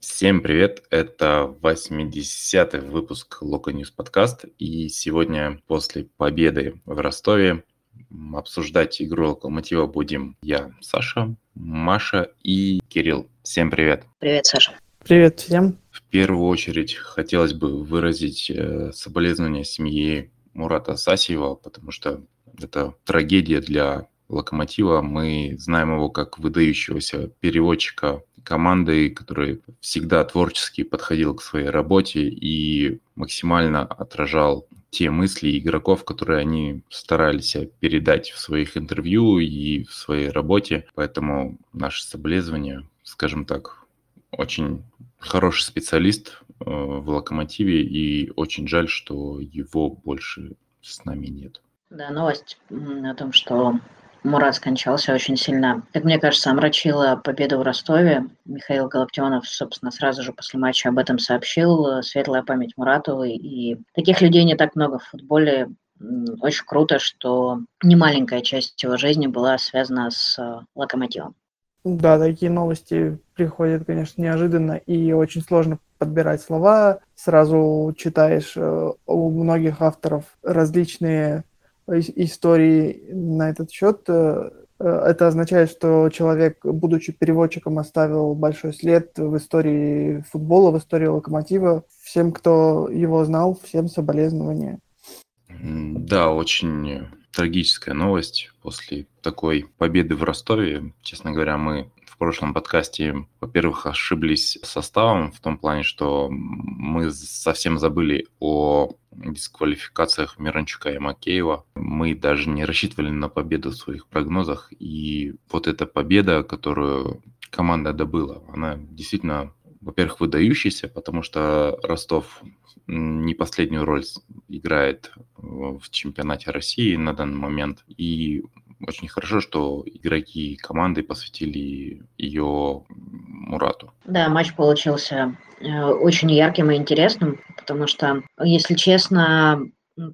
Всем привет! Это 80-й выпуск Loko News подкаст. И сегодня после победы в Ростове обсуждать игру Локомотива будем я, Саша, Маша и Кирилл. Всем привет! Привет, Саша! Привет всем! В первую очередь хотелось бы выразить э, соболезнования семье Мурата Сасиева, потому что это трагедия для Локомотива. Мы знаем его как выдающегося переводчика команды, который всегда творчески подходил к своей работе и максимально отражал те мысли игроков, которые они старались передать в своих интервью и в своей работе. Поэтому наше соболезнование, скажем так, очень хороший специалист э, в «Локомотиве», и очень жаль, что его больше с нами нет. Да, новость о том, что Мурат скончался очень сильно. Как мне кажется, омрачила победа в Ростове. Михаил Галактионов, собственно, сразу же после матча об этом сообщил. Светлая память Муратову. И таких людей не так много в футболе. Очень круто, что немаленькая часть его жизни была связана с э, локомотивом. Да, такие новости приходят, конечно, неожиданно и очень сложно подбирать слова. Сразу читаешь э, у многих авторов различные истории на этот счет. Э, э, это означает, что человек, будучи переводчиком, оставил большой след в истории футбола, в истории локомотива. Всем, кто его знал, всем соболезнования. Да, очень трагическая новость после такой победы в Ростове. Честно говоря, мы прошлом подкасте, во-первых, ошиблись составом в том плане, что мы совсем забыли о дисквалификациях Миранчука и Макеева. Мы даже не рассчитывали на победу в своих прогнозах. И вот эта победа, которую команда добыла, она действительно во-первых, выдающийся, потому что Ростов не последнюю роль играет в чемпионате России на данный момент. И очень хорошо, что игроки команды посвятили ее Мурату. Да, матч получился э, очень ярким и интересным, потому что, если честно,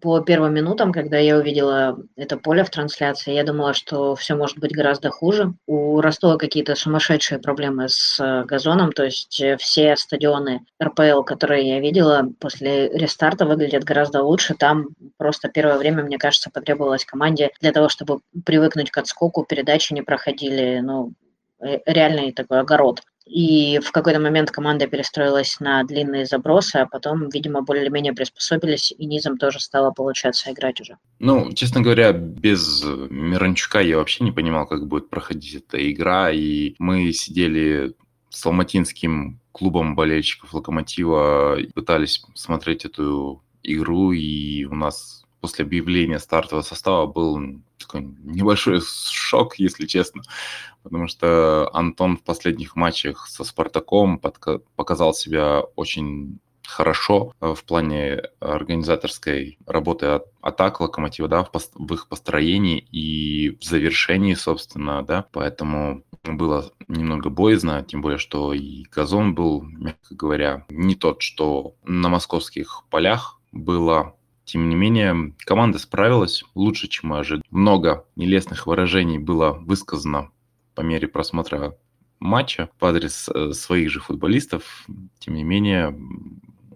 по первым минутам, когда я увидела это поле в трансляции, я думала, что все может быть гораздо хуже. У Ростова какие-то сумасшедшие проблемы с э, газоном, то есть э, все стадионы РПЛ, которые я видела, после рестарта выглядят гораздо лучше. Там просто первое время, мне кажется, потребовалось команде для того, чтобы привыкнуть к отскоку, передачи не проходили, ну, э, реальный такой огород. И в какой-то момент команда перестроилась на длинные забросы, а потом, видимо, более-менее приспособились, и низом тоже стало получаться играть уже. Ну, честно говоря, без Миранчука я вообще не понимал, как будет проходить эта игра, и мы сидели с алматинским клубом болельщиков Локомотива, пытались смотреть эту игру, и у нас после объявления стартового состава был такой небольшой шок, если честно, потому что Антон в последних матчах со Спартаком показал себя очень хорошо э, в плане организаторской работы атак Локомотива, да, в, их построении и в завершении, собственно, да, поэтому было немного боязно, тем более, что и газон был, мягко говоря, не тот, что на московских полях было тем не менее, команда справилась лучше, чем мы ожидали. Много нелестных выражений было высказано по мере просмотра матча в адрес э, своих же футболистов. Тем не менее,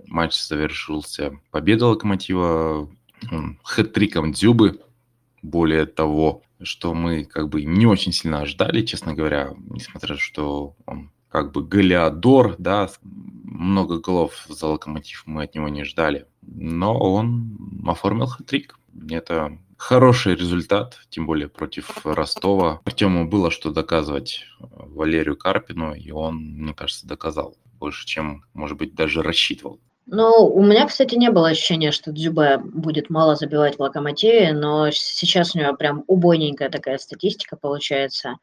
матч завершился победой Локомотива, хэт-триком Дзюбы. Более того, что мы как бы не очень сильно ожидали, честно говоря, несмотря на то, что он как бы Галиадор, да, много голов за Локомотив мы от него не ждали. Но он оформил хэт-трик. Это хороший результат, тем более против Ростова. Артему было что доказывать Валерию Карпину, и он, мне кажется, доказал больше, чем, может быть, даже рассчитывал. Ну, у меня, кстати, не было ощущения, что Дзюбе будет мало забивать в Локомотиве, но сейчас у него прям убойненькая такая статистика получается.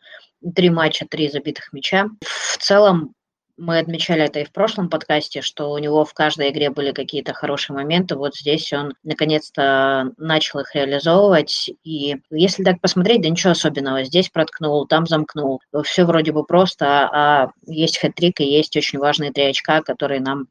Три матча, три забитых мяча. В целом, мы отмечали это и в прошлом подкасте, что у него в каждой игре были какие-то хорошие моменты. Вот здесь он наконец-то начал их реализовывать. И если так посмотреть, да ничего особенного. Здесь проткнул, там замкнул. Все вроде бы просто, а есть хэт-трик и есть очень важные три очка, которые нам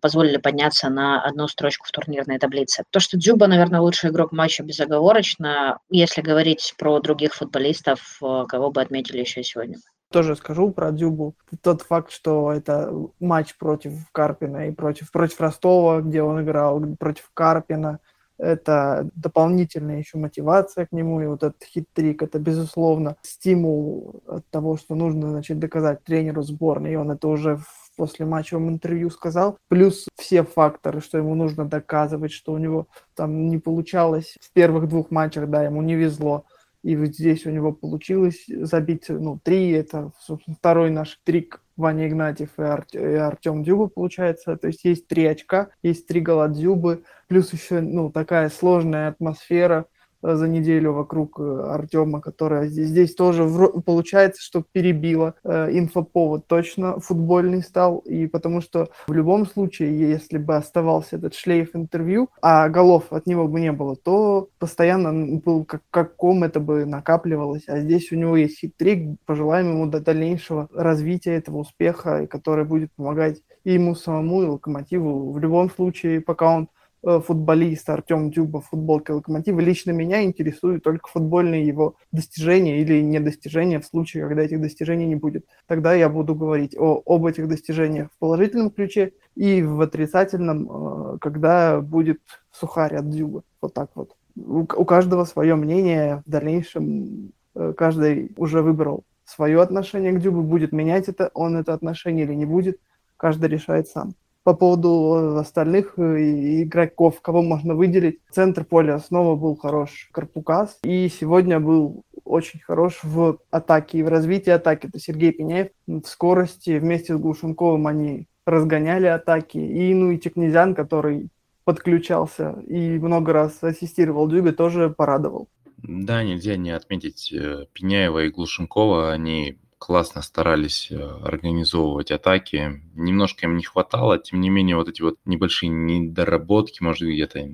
позволили подняться на одну строчку в турнирной таблице. То, что Дзюба, наверное, лучший игрок матча безоговорочно. Если говорить про других футболистов, э, кого бы отметили еще сегодня? Тоже скажу про Дзюбу. Тот факт, что это матч против Карпина и против, против Ростова, где он играл, против Карпина, это дополнительная еще мотивация к нему, и вот этот хит-трик, это, безусловно, стимул от того, что нужно, значит, доказать тренеру сборной, и он это уже в после матчевом интервью сказал. Плюс все факторы, что ему нужно доказывать, что у него там не получалось в первых двух матчах, да, ему не везло. И вот здесь у него получилось забить, ну, три, это, собственно, второй наш трик Ваня Игнатьев и, Ар- и Артем Дюба, получается. То есть есть три очка, есть три гола Дюбы, плюс еще, ну, такая сложная атмосфера, за неделю вокруг э, Артема, которая здесь, здесь тоже получается, что перебила э, инфоповод точно футбольный стал, и потому что в любом случае, если бы оставался этот шлейф интервью, а голов от него бы не было, то постоянно был как, как ком это бы накапливалось, а здесь у него есть хитрик, пожелаем ему до дальнейшего развития этого успеха, который будет помогать и ему самому, и Локомотиву. В любом случае, пока он Э, футболист Артем Дюба в футболке Локомотива. Лично меня интересуют только футбольные его достижения или недостижения в случае, когда этих достижений не будет. Тогда я буду говорить о, об этих достижениях в положительном ключе и в отрицательном, э, когда будет сухарь от Дюба. Вот так вот. У, у каждого свое мнение. В дальнейшем э, каждый уже выбрал свое отношение к Дюбу. Будет менять это он это отношение или не будет. Каждый решает сам по поводу остальных э, игроков, кого можно выделить. Центр поля снова был хорош Карпукас. И сегодня был очень хорош в атаке и в развитии атаки. Это Сергей Пеняев. В скорости вместе с Глушенковым они разгоняли атаки. И, ну, и Чекнезян, который подключался и много раз ассистировал Дюбе, тоже порадовал. Да, нельзя не отметить э, Пеняева и Глушенкова. Они классно старались э, организовывать атаки. Немножко им не хватало, тем не менее, вот эти вот небольшие недоработки, может где-то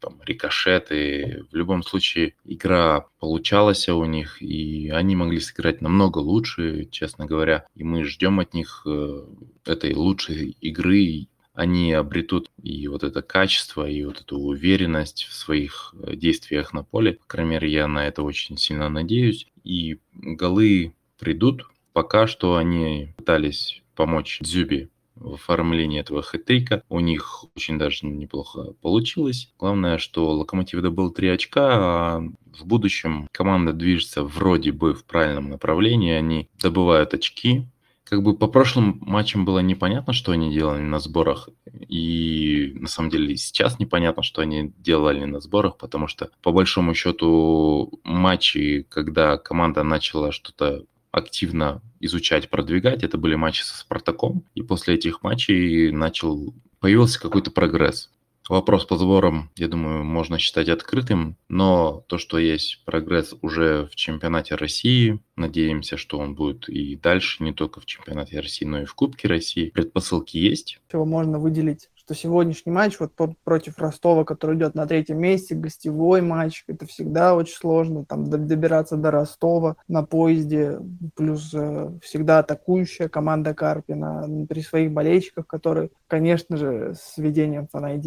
там, рикошеты. В любом случае, игра получалась у них, и они могли сыграть намного лучше, честно говоря. И мы ждем от них э, этой лучшей игры. Они обретут и вот это качество, и вот эту уверенность в своих э, действиях на поле. По крайней мере, я на это очень сильно надеюсь. И голы придут. Пока что они пытались помочь Дзюби в оформлении этого хэтрика. У них очень даже неплохо получилось. Главное, что Локомотив добыл 3 очка, а в будущем команда движется вроде бы в правильном направлении. Они добывают очки. Как бы по прошлым матчам было непонятно, что они делали на сборах. И на самом деле сейчас непонятно, что они делали на сборах, потому что по большому счету матчи, когда команда начала что-то активно изучать, продвигать. Это были матчи со Спартаком. И после этих матчей начал появился какой-то прогресс. Вопрос по сборам, я думаю, можно считать открытым, но то, что есть прогресс уже в чемпионате России, надеемся, что он будет и дальше, не только в чемпионате России, но и в Кубке России. Предпосылки есть. Чего можно выделить что сегодняшний матч вот против Ростова, который идет на третьем месте, гостевой матч, это всегда очень сложно, там добираться до Ростова на поезде, плюс э, всегда атакующая команда Карпина при своих болельщиках, которые, конечно же, с введением фан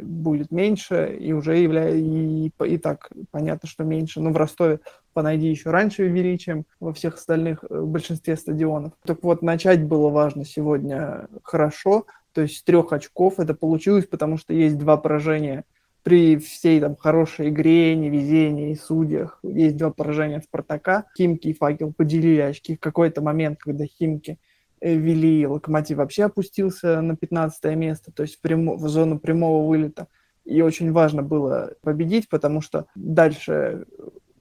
будет меньше, и уже является, и, и так понятно, что меньше, но в Ростове Фанайди еще раньше ввели, чем во всех остальных, э, в большинстве стадионов. Так вот, начать было важно сегодня хорошо, то есть с трех очков это получилось, потому что есть два поражения при всей там хорошей игре, невезении судьях. Есть два поражения Спартака. Химки и Факел поделили очки в какой-то момент, когда Химки э, вели, Локомотив вообще опустился на 15 место, то есть в, прямо, в зону прямого вылета. И очень важно было победить, потому что дальше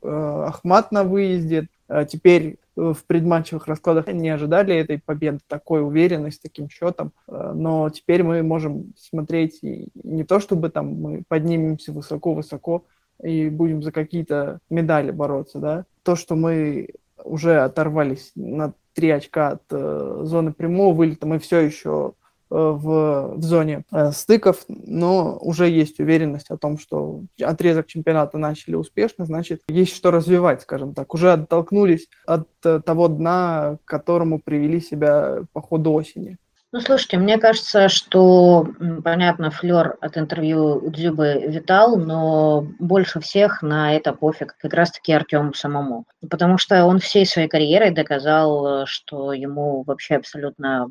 э, Ахмат на выезде, а теперь в предматчевых раскладах. Не ожидали этой победы, такой уверенности, таким счетом, э, но теперь мы можем смотреть и не то, чтобы там мы поднимемся высоко-высоко и будем за какие-то медали бороться, да, то, что мы уже оторвались на три очка от э, зоны прямого вылета, мы все еще в, в зоне э, стыков, но уже есть уверенность о том, что отрезок чемпионата начали успешно, значит, есть что развивать, скажем так. Уже оттолкнулись от э, того дна, к которому привели себя по ходу осени. Ну, слушайте, мне кажется, что, понятно, флер от интервью Дзюбы витал, но больше всех на это пофиг как раз-таки Артему самому. Потому что он всей своей карьерой доказал, что ему вообще абсолютно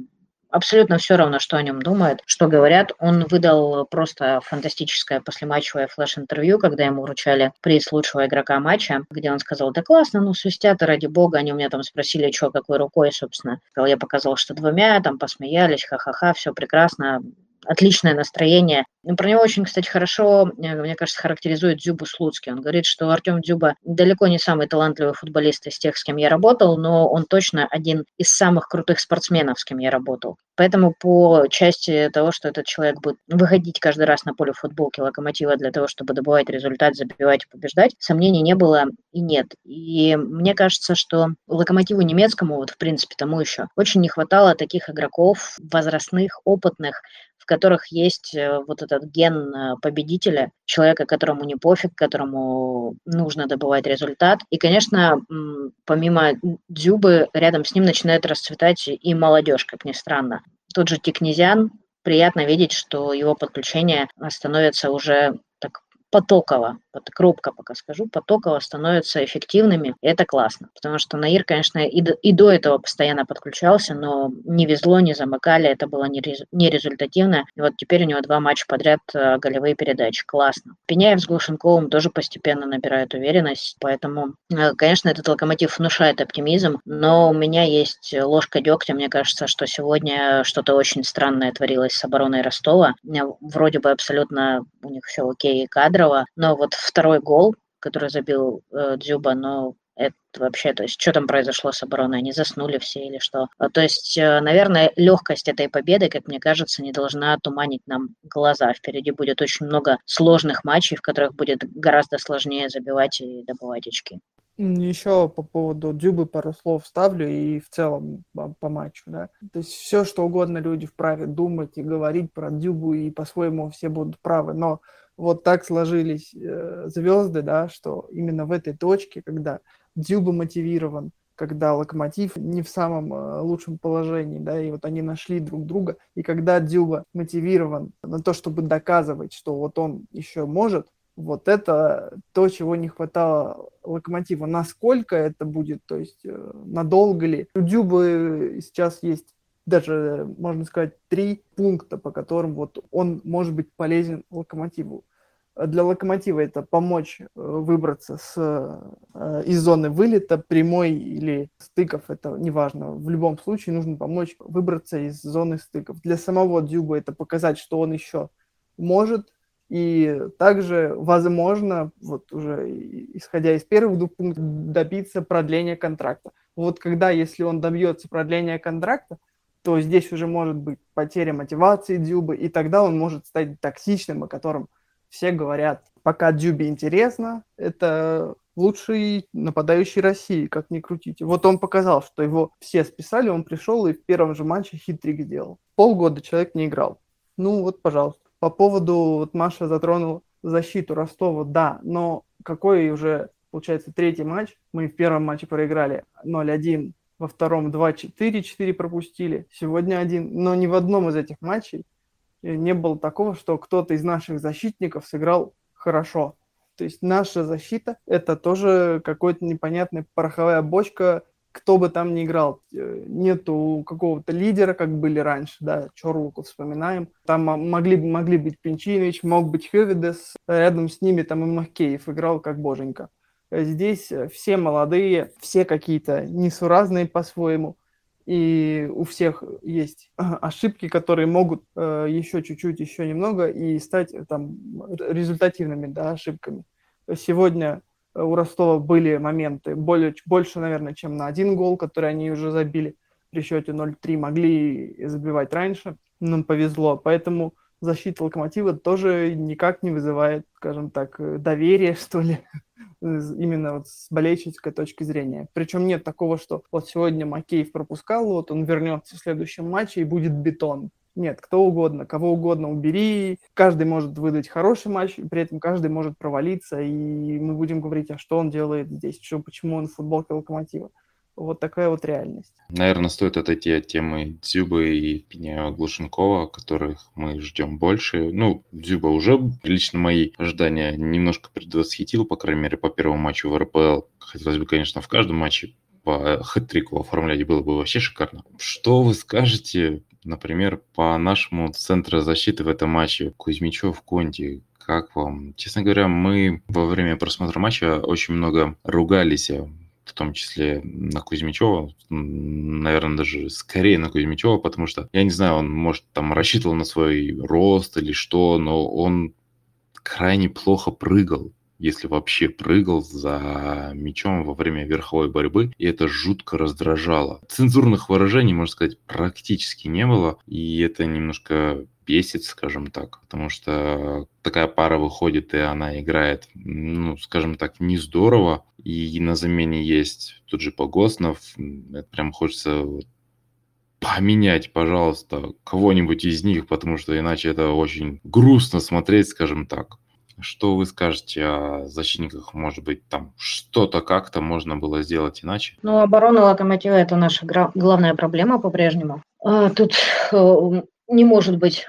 абсолютно все равно, что о нем думают, что говорят. Он выдал просто фантастическое послематчевое флеш-интервью, когда ему вручали приз лучшего игрока матча, где он сказал, да классно, ну свистят, ради бога. Они у меня там спросили, что, какой рукой, собственно. Я показал, что двумя, там посмеялись, ха-ха-ха, все прекрасно, отличное настроение. Ну, про него очень, кстати, хорошо, э, мне кажется, характеризует Дзюбу Слуцкий. Он говорит, что Артем Дзюба далеко не самый талантливый футболист из тех, с кем я работал, но он точно один из самых крутых спортсменов, с кем я работал. Поэтому по части того, что этот человек будет выходить каждый раз на поле футболки локомотива для того, чтобы добывать результат, забивать и побеждать, сомнений не было и нет. И мне кажется, что локомотиву немецкому, вот в принципе тому еще, очень не хватало таких игроков возрастных, опытных, которых есть э, вот этот ген э, победителя, человека, которому не пофиг, которому нужно добывать результат. И, конечно, помимо Дзюбы, рядом с ним начинает расцветать и молодежь, как ни странно. Тот же Тикнезиан, приятно видеть, что его подключение становится уже потоково, вот крупко пока скажу, потоково становятся эффективными, и это классно. Потому что Наир, конечно, и до, и до этого постоянно подключался, но не везло, не замыкали, это было не, рез, не результативно. И вот теперь у него два матча подряд э, голевые передачи. Классно. Пеняев с Глушенковым тоже постепенно набирают уверенность, поэтому, э, конечно, этот локомотив внушает оптимизм, но у меня есть ложка дегтя, мне кажется, что сегодня что-то очень странное творилось с обороной Ростова. Вроде бы абсолютно у них все окей кадр Кадрова, но вот второй гол, который забил э, Дзюба, но это вообще, то есть, что там произошло с обороной, они заснули все или что. А, то есть, э, наверное, легкость этой победы, как мне кажется, не должна туманить нам глаза. Впереди будет очень много сложных матчей, в которых будет гораздо сложнее забивать и добывать очки. Еще по поводу Дюбы пару слов ставлю и в целом по матчу, да. То есть все, что угодно люди вправе думать и говорить про Дюбу, и по-своему все будут правы, но вот так сложились э, звезды, да, что именно в этой точке, когда Дзюба мотивирован, когда Локомотив не в самом э, лучшем положении, да, и вот они нашли друг друга, и когда Дзюба мотивирован на то, чтобы доказывать, что вот он еще может, вот это то, чего не хватало Локомотива. Насколько это будет, то есть э, надолго ли? У Дзюбы сейчас есть даже, можно сказать, три пункта, по которым вот он может быть полезен локомотиву. Для локомотива это помочь э, выбраться с, э, из зоны вылета, прямой или стыков, это неважно. В любом случае нужно помочь выбраться из зоны стыков. Для самого Дюба это показать, что он еще может, и также возможно, вот уже исходя из первых двух пунктов, добиться продления контракта. Вот когда, если он добьется продления контракта, то здесь уже может быть потеря мотивации Дюбы, и тогда он может стать токсичным, о котором все говорят. Пока Дюбе интересно, это лучший нападающий России, как ни крутите. Вот он показал, что его все списали, он пришел и в первом же матче хитрик сделал. Полгода человек не играл. Ну вот, пожалуйста. По поводу, вот Маша затронула защиту Ростова, да, но какой уже, получается, третий матч? Мы в первом матче проиграли 0-1 во втором 2-4, 4 пропустили, сегодня один. Но ни в одном из этих матчей э, не было такого, что кто-то из наших защитников сыграл хорошо. То есть наша защита – это тоже какой-то непонятная пороховая бочка, кто бы там ни играл. Э, нету какого-то лидера, как были раньше, да, Чорлуку вспоминаем. Там могли, могли быть Пинчинович, мог быть Хевидес, рядом с ними там и Макеев играл как боженька. Здесь э, все молодые, все какие-то несуразные по-своему. И у всех есть ошибки, которые могут э, еще чуть-чуть, еще немного и стать э, там результативными да, ошибками. Сегодня у Ростова были моменты более, больше, наверное, чем на один гол, который они уже забили при счете 0-3. Могли забивать раньше, нам повезло. Поэтому защита Локомотива тоже никак не вызывает, скажем так, доверия, что ли, именно вот с болельщической точки зрения. Причем нет такого, что вот сегодня Макеев пропускал, вот он вернется в следующем матче и будет бетон. Нет, кто угодно, кого угодно убери. Каждый может выдать хороший матч, при этом каждый может провалиться, и мы будем говорить, а что он делает здесь, что, почему он в футболке локомотива. Вот такая вот реальность. Наверное, стоит отойти от темы Дзюбы и Пеня Глушенкова, которых мы ждем больше. Ну, Дзюба уже лично мои ожидания немножко предвосхитил, по крайней мере, по первому матчу в РПЛ. Хотелось бы, конечно, в каждом матче по хэт-трику оформлять было бы вообще шикарно. Что вы скажете, например, по нашему центру защиты в этом матче Кузьмичев, Конти? Как вам? Честно говоря, мы во время просмотра матча очень много ругались в том числе на Кузьмичева, наверное, даже скорее на Кузьмичева, потому что, я не знаю, он, может, там рассчитывал на свой рост или что, но он крайне плохо прыгал если вообще прыгал за мячом во время верховой борьбы, и это жутко раздражало. Цензурных выражений, можно сказать, практически не было, и это немножко бесит, скажем так, потому что такая пара выходит, и она играет, ну, скажем так, не здорово, и на замене есть тот же Погоснов, это прям хочется поменять, пожалуйста, кого-нибудь из них, потому что иначе это очень грустно смотреть, скажем так. Что вы скажете о защитниках? Может быть, там что-то как-то можно было сделать иначе? Ну, оборона Локомотива – это наша главная проблема по-прежнему. А, тут э, не может быть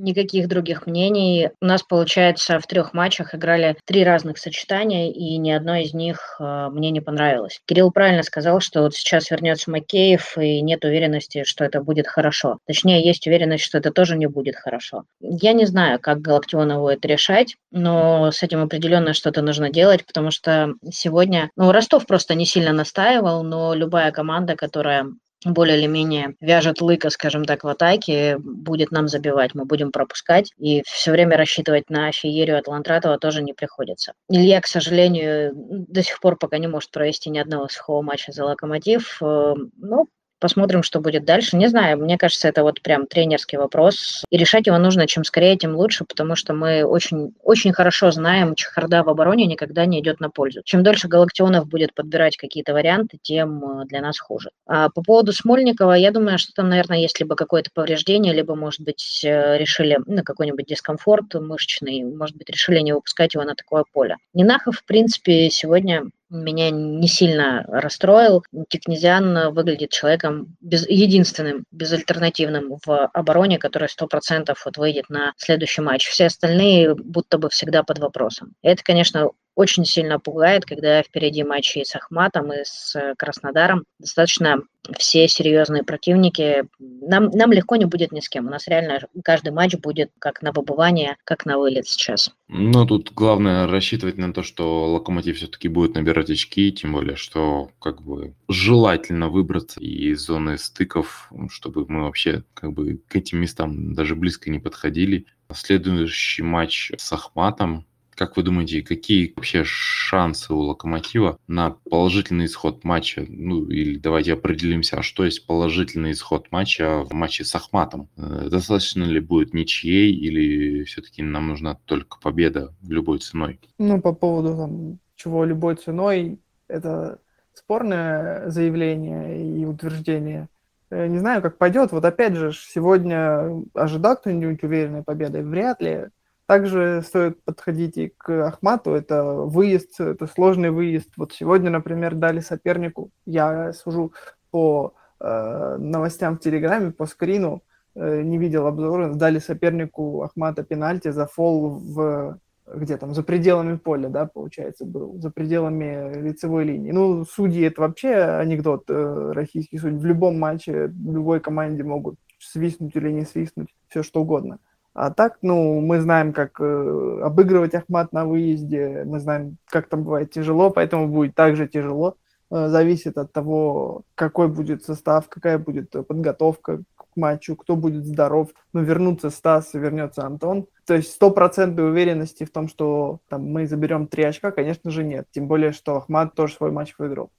никаких других мнений. У нас, получается, в трех матчах играли три разных сочетания, и ни одно из них э, мне не понравилось. Кирилл правильно сказал, что вот сейчас вернется Макеев, и нет уверенности, что это будет хорошо. Точнее, есть уверенность, что это тоже не будет хорошо. Я не знаю, как Галактионову это решать, но с этим определенно что-то нужно делать, потому что сегодня, ну, Ростов просто не сильно настаивал, но любая команда, которая более или менее вяжет лыка, скажем так, в атаке, будет нам забивать, мы будем пропускать, и все время рассчитывать на феерию от Лантратова тоже не приходится. Илья, к сожалению, до сих пор пока не может провести ни одного сухого матча за «Локомотив», э, ну, Посмотрим, что будет дальше. Не знаю, мне кажется, это вот прям тренерский вопрос. И решать его нужно чем скорее, тем лучше, потому что мы очень, очень хорошо знаем, чехарда в обороне никогда не идет на пользу. Чем дольше Галактионов будет подбирать какие-то варианты, тем э, для нас хуже. А по поводу Смольникова, я думаю, что там, наверное, есть либо какое-то повреждение, либо, может быть, э, решили, ну, какой-нибудь дискомфорт мышечный, может быть, решили не выпускать его на такое поле. Нинахов, в принципе, сегодня меня не сильно расстроил. Тикнезиан выглядит человеком без, единственным, безальтернативным в обороне, который 100% вот выйдет на следующий матч. Все остальные будто бы всегда под вопросом. Это, конечно, очень сильно пугает, когда впереди матчи с Ахматом и с э, Краснодаром. Достаточно все серьезные противники. Нам, нам легко не будет ни с кем. У нас реально каждый матч будет как на выбывание, как на вылет сейчас. Ну, тут главное рассчитывать на то, что Локомотив все-таки будет набирать очки, тем более, что как бы желательно выбраться из зоны стыков, чтобы мы вообще как бы к этим местам даже близко не подходили. Следующий матч с Ахматом как вы думаете, какие вообще шансы у Локомотива на положительный исход матча? Ну, или давайте определимся, а что есть положительный исход матча в матче с Ахматом? Э, достаточно ли будет ничьей или все-таки нам нужна только победа любой ценой? Ну, по поводу там, чего любой ценой, это спорное заявление и утверждение. Э, не знаю, как пойдет. Вот опять же, сегодня ожидал кто-нибудь уверенной победы? Вряд ли. Также стоит подходить и к Ахмату. Это выезд, это сложный выезд. Вот сегодня, например, дали сопернику, я сужу по э, новостям в Телеграме, по скрину, э, не видел обзора, дали сопернику Ахмата пенальти за фол в где там, за пределами поля, да, получается, был, за пределами лицевой линии. Ну, судьи это вообще анекдот, э, российский судьи. В любом матче, в любой команде могут свистнуть или не свистнуть, все что угодно. А так, ну, мы знаем, как э, обыгрывать Ахмат на выезде, мы знаем, как там бывает тяжело, поэтому будет также тяжело. Э, зависит от того, какой будет состав, какая будет подготовка к матчу, кто будет здоров. Ну, вернутся Стас, вернется Антон. То есть стопроцентной уверенности в том, что там, мы заберем три очка, конечно же, нет. Тем более, что Ахмат тоже свой матч выиграл.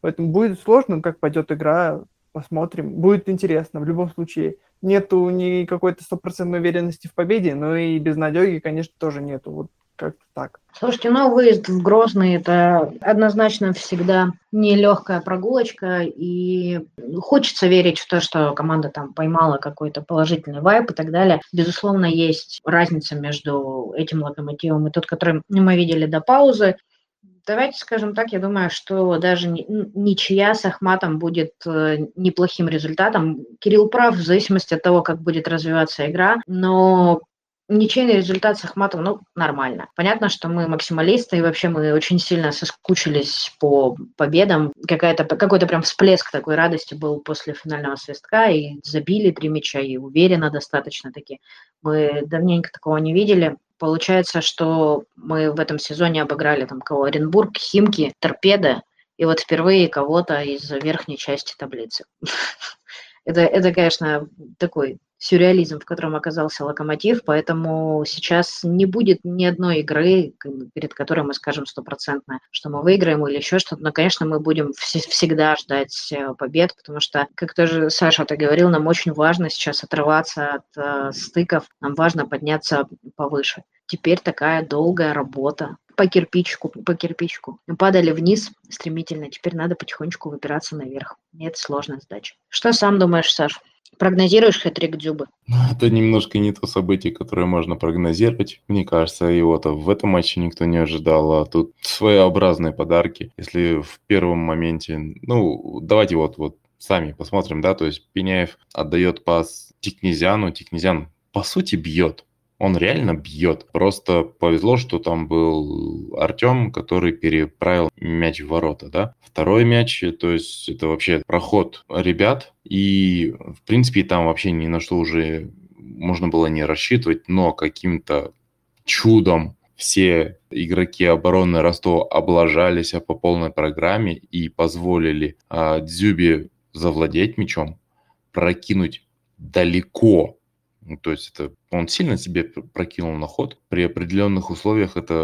Поэтому будет сложно, как пойдет игра, посмотрим. Будет интересно в любом случае нету ни какой-то стопроцентной уверенности в победе, но и безнадеги, конечно, тоже нету. Вот как-то так. Слушайте, ну выезд в Грозный это однозначно всегда нелегкая прогулочка, и хочется верить в то, что команда там поймала какой-то положительный вайп и так далее. Безусловно, есть разница между этим локомотивом и тот, который мы видели до паузы Давайте скажем так, я думаю, что даже ничья с Ахматом будет э, неплохим результатом. Кирилл прав в зависимости от того, как будет развиваться игра, но Ничейный результат с Ахматом, ну, нормально. Понятно, что мы максималисты, и вообще мы очень сильно соскучились по победам. Какая-то, какой-то прям всплеск такой радости был после финального свистка, и забили три мяча, и уверенно достаточно таки. Мы давненько такого не видели. Получается, что мы в этом сезоне обыграли там кого? Оренбург, Химки, Торпеда, и вот впервые кого-то из верхней части таблицы. Это, это, конечно, такой сюрреализм, в котором оказался локомотив, поэтому сейчас не будет ни одной игры, перед которой мы скажем стопроцентно, что мы выиграем или еще что-то, но, конечно, мы будем вс- всегда ждать э, побед, потому что, как тоже Саша ты говорил, нам очень важно сейчас отрываться от э, стыков, нам важно подняться повыше. Теперь такая долгая работа, по кирпичку, по кирпичку. Падали вниз стремительно, теперь надо потихонечку выбираться наверх. И это сложная задача. Что сам думаешь, Саш? Прогнозируешь хэтрик Дзюбы? Ну, это немножко не то событие, которое можно прогнозировать. Мне кажется, его-то в этом матче никто не ожидал. А тут своеобразные подарки. Если в первом моменте... Ну, давайте вот, вот сами посмотрим, да, то есть Пеняев отдает пас Тикнезяну, Тикнезян по сути бьет он реально бьет. Просто повезло, что там был Артем, который переправил мяч в ворота, да. Второй мяч, то есть это вообще проход ребят, и в принципе там вообще ни на что уже можно было не рассчитывать, но каким-то чудом все игроки обороны Ростова облажались по полной программе и позволили а, Дзюбе завладеть мячом, прокинуть далеко то есть это он сильно себе прокинул на ход. При определенных условиях это,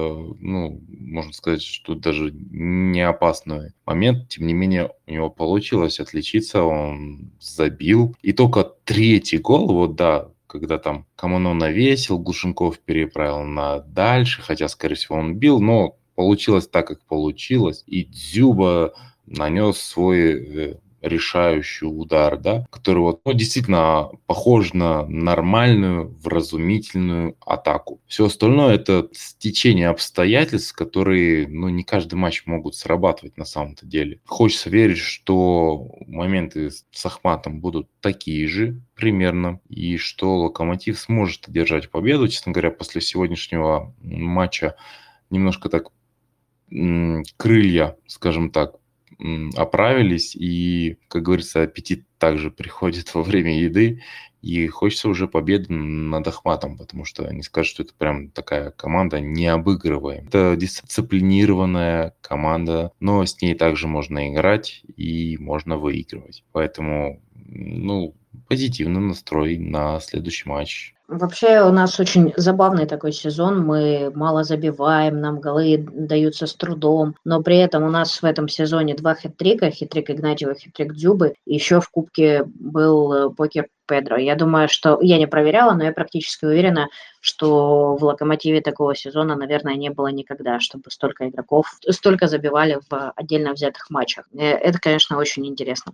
ну, можно сказать, что даже не опасный момент. Тем не менее, у него получилось отличиться, он забил. И только третий гол, вот да, когда там Камано навесил, Глушенков переправил на дальше, хотя, скорее всего, он бил, но получилось так, как получилось. И Дзюба нанес свой э, решающий удар, да, который вот, ну, действительно похож на нормальную, вразумительную атаку. Все остальное это стечение обстоятельств, которые, ну, не каждый матч могут срабатывать на самом-то деле. Хочется верить, что моменты с Ахматом будут такие же примерно, и что Локомотив сможет одержать победу. Честно говоря, после сегодняшнего матча немножко так крылья, скажем так, оправились, и, как говорится, аппетит также приходит во время еды, и хочется уже победы над Ахматом, потому что они скажут, что это прям такая команда необыгрываемая. Это дисциплинированная команда, но с ней также можно играть и можно выигрывать. Поэтому, ну, позитивный настрой на следующий матч. Вообще у нас очень забавный такой сезон. Мы мало забиваем, нам голы даются с трудом. Но при этом у нас в этом сезоне два хит-трика. Хит-трик Игнатьева, хит-трик Дзюбы. Еще в Кубке был э, покер Педро. Я думаю, что... Я не проверяла, но я практически уверена, что в «Локомотиве» такого сезона, наверное, не было никогда, чтобы столько игроков столько забивали в отдельно взятых матчах. Э, это, конечно, очень интересно.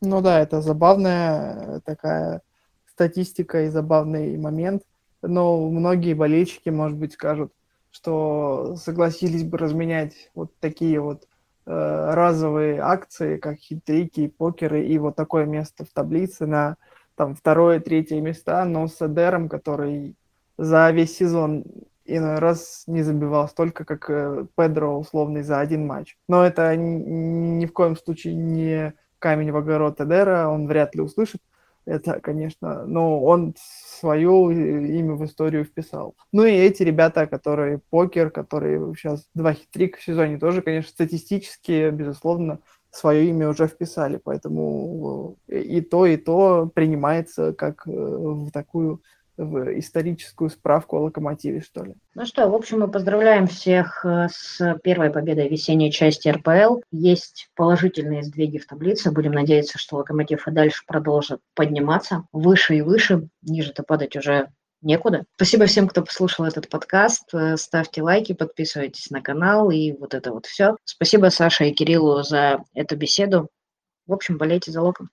Ну да, это забавная такая статистика и забавный момент. Но многие болельщики, может быть, скажут, что согласились бы разменять вот такие вот э, разовые акции, как хитрики, покеры и вот такое место в таблице на там второе, третье места, но с Эдером, который за весь сезон иной раз не забивал столько, как э, Педро условный за один матч. Но это ни, ни в коем случае не камень в огород Эдера, он вряд ли услышит это, конечно, но он свое имя в историю вписал. Ну и эти ребята, которые покер, которые сейчас два хитрика в сезоне, тоже, конечно, статистически, безусловно, свое имя уже вписали, поэтому и то, и то принимается как э, в такую в историческую справку о локомотиве, что ли. Ну что, в общем, мы поздравляем всех э, с первой победой весенней части РПЛ. Есть положительные сдвиги в таблице. Будем надеяться, что локомотив и дальше продолжит подниматься выше и выше. Ниже-то падать уже некуда. Спасибо всем, кто послушал этот подкаст. Э, ставьте лайки, подписывайтесь на канал и вот это вот все. Спасибо Саше и Кириллу за эту беседу. В общем, болейте за локом.